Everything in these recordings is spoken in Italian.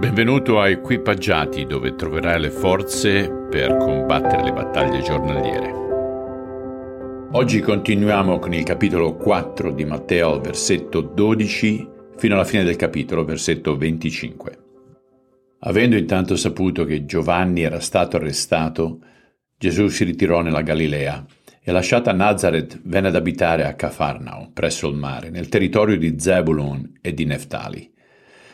Benvenuto a Equipaggiati dove troverai le forze per combattere le battaglie giornaliere. Oggi continuiamo con il capitolo 4 di Matteo, versetto 12 fino alla fine del capitolo, versetto 25. Avendo intanto saputo che Giovanni era stato arrestato, Gesù si ritirò nella Galilea e lasciata Nazareth venne ad abitare a Cafarnao, presso il mare, nel territorio di Zebulon e di Neftali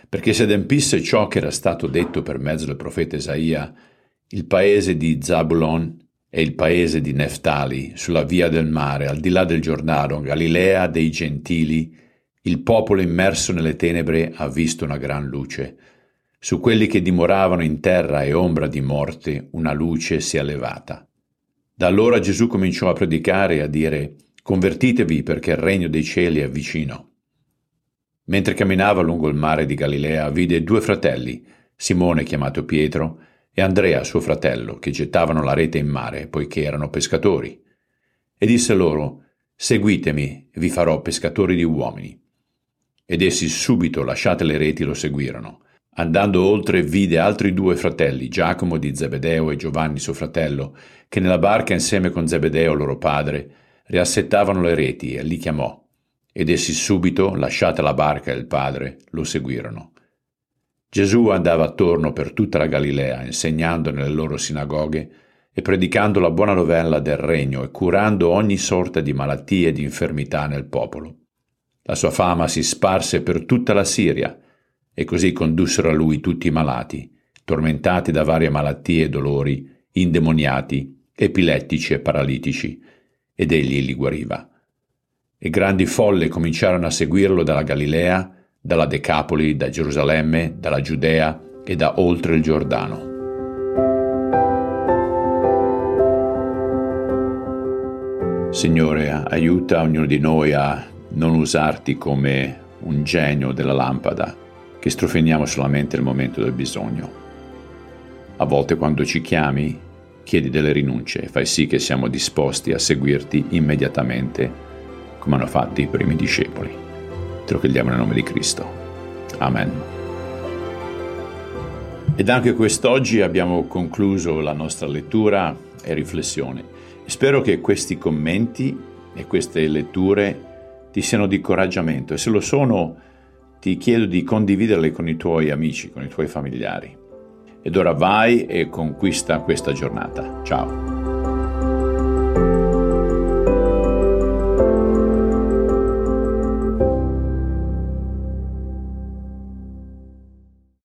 perché si adempisse ciò che era stato detto per mezzo del profeta Isaia, il paese di Zabulon e il paese di Neftali, sulla via del mare, al di là del Giordano, Galilea dei gentili, il popolo immerso nelle tenebre ha visto una gran luce. Su quelli che dimoravano in terra e ombra di morte, una luce si è levata. Da allora Gesù cominciò a predicare e a dire, Convertitevi perché il regno dei cieli è vicino. Mentre camminava lungo il mare di Galilea, vide due fratelli, Simone chiamato Pietro e Andrea suo fratello, che gettavano la rete in mare, poiché erano pescatori. E disse loro, Seguitemi, vi farò pescatori di uomini. Ed essi subito, lasciate le reti, lo seguirono. Andando oltre, vide altri due fratelli, Giacomo di Zebedeo e Giovanni suo fratello, che nella barca insieme con Zebedeo loro padre riassettavano le reti, e li chiamò ed essi subito, lasciata la barca e il padre, lo seguirono. Gesù andava attorno per tutta la Galilea, insegnando nelle loro sinagoghe e predicando la buona novella del regno e curando ogni sorta di malattie e di infermità nel popolo. La sua fama si sparse per tutta la Siria e così condussero a lui tutti i malati, tormentati da varie malattie e dolori, indemoniati, epilettici e paralitici, ed egli li guariva e grandi folle cominciarono a seguirlo dalla Galilea, dalla Decapoli, da Gerusalemme, dalla Giudea e da oltre il Giordano. Signore, aiuta ognuno di noi a non usarti come un genio della lampada che strofiniamo solamente nel momento del bisogno. A volte quando ci chiami chiedi delle rinunce e fai sì che siamo disposti a seguirti immediatamente come hanno fatto i primi discepoli. Te lo chiediamo nel nome di Cristo. Amen. Ed anche quest'oggi abbiamo concluso la nostra lettura e riflessione. Spero che questi commenti e queste letture ti siano di incoraggiamento e se lo sono ti chiedo di condividerle con i tuoi amici, con i tuoi familiari. Ed ora vai e conquista questa giornata. Ciao.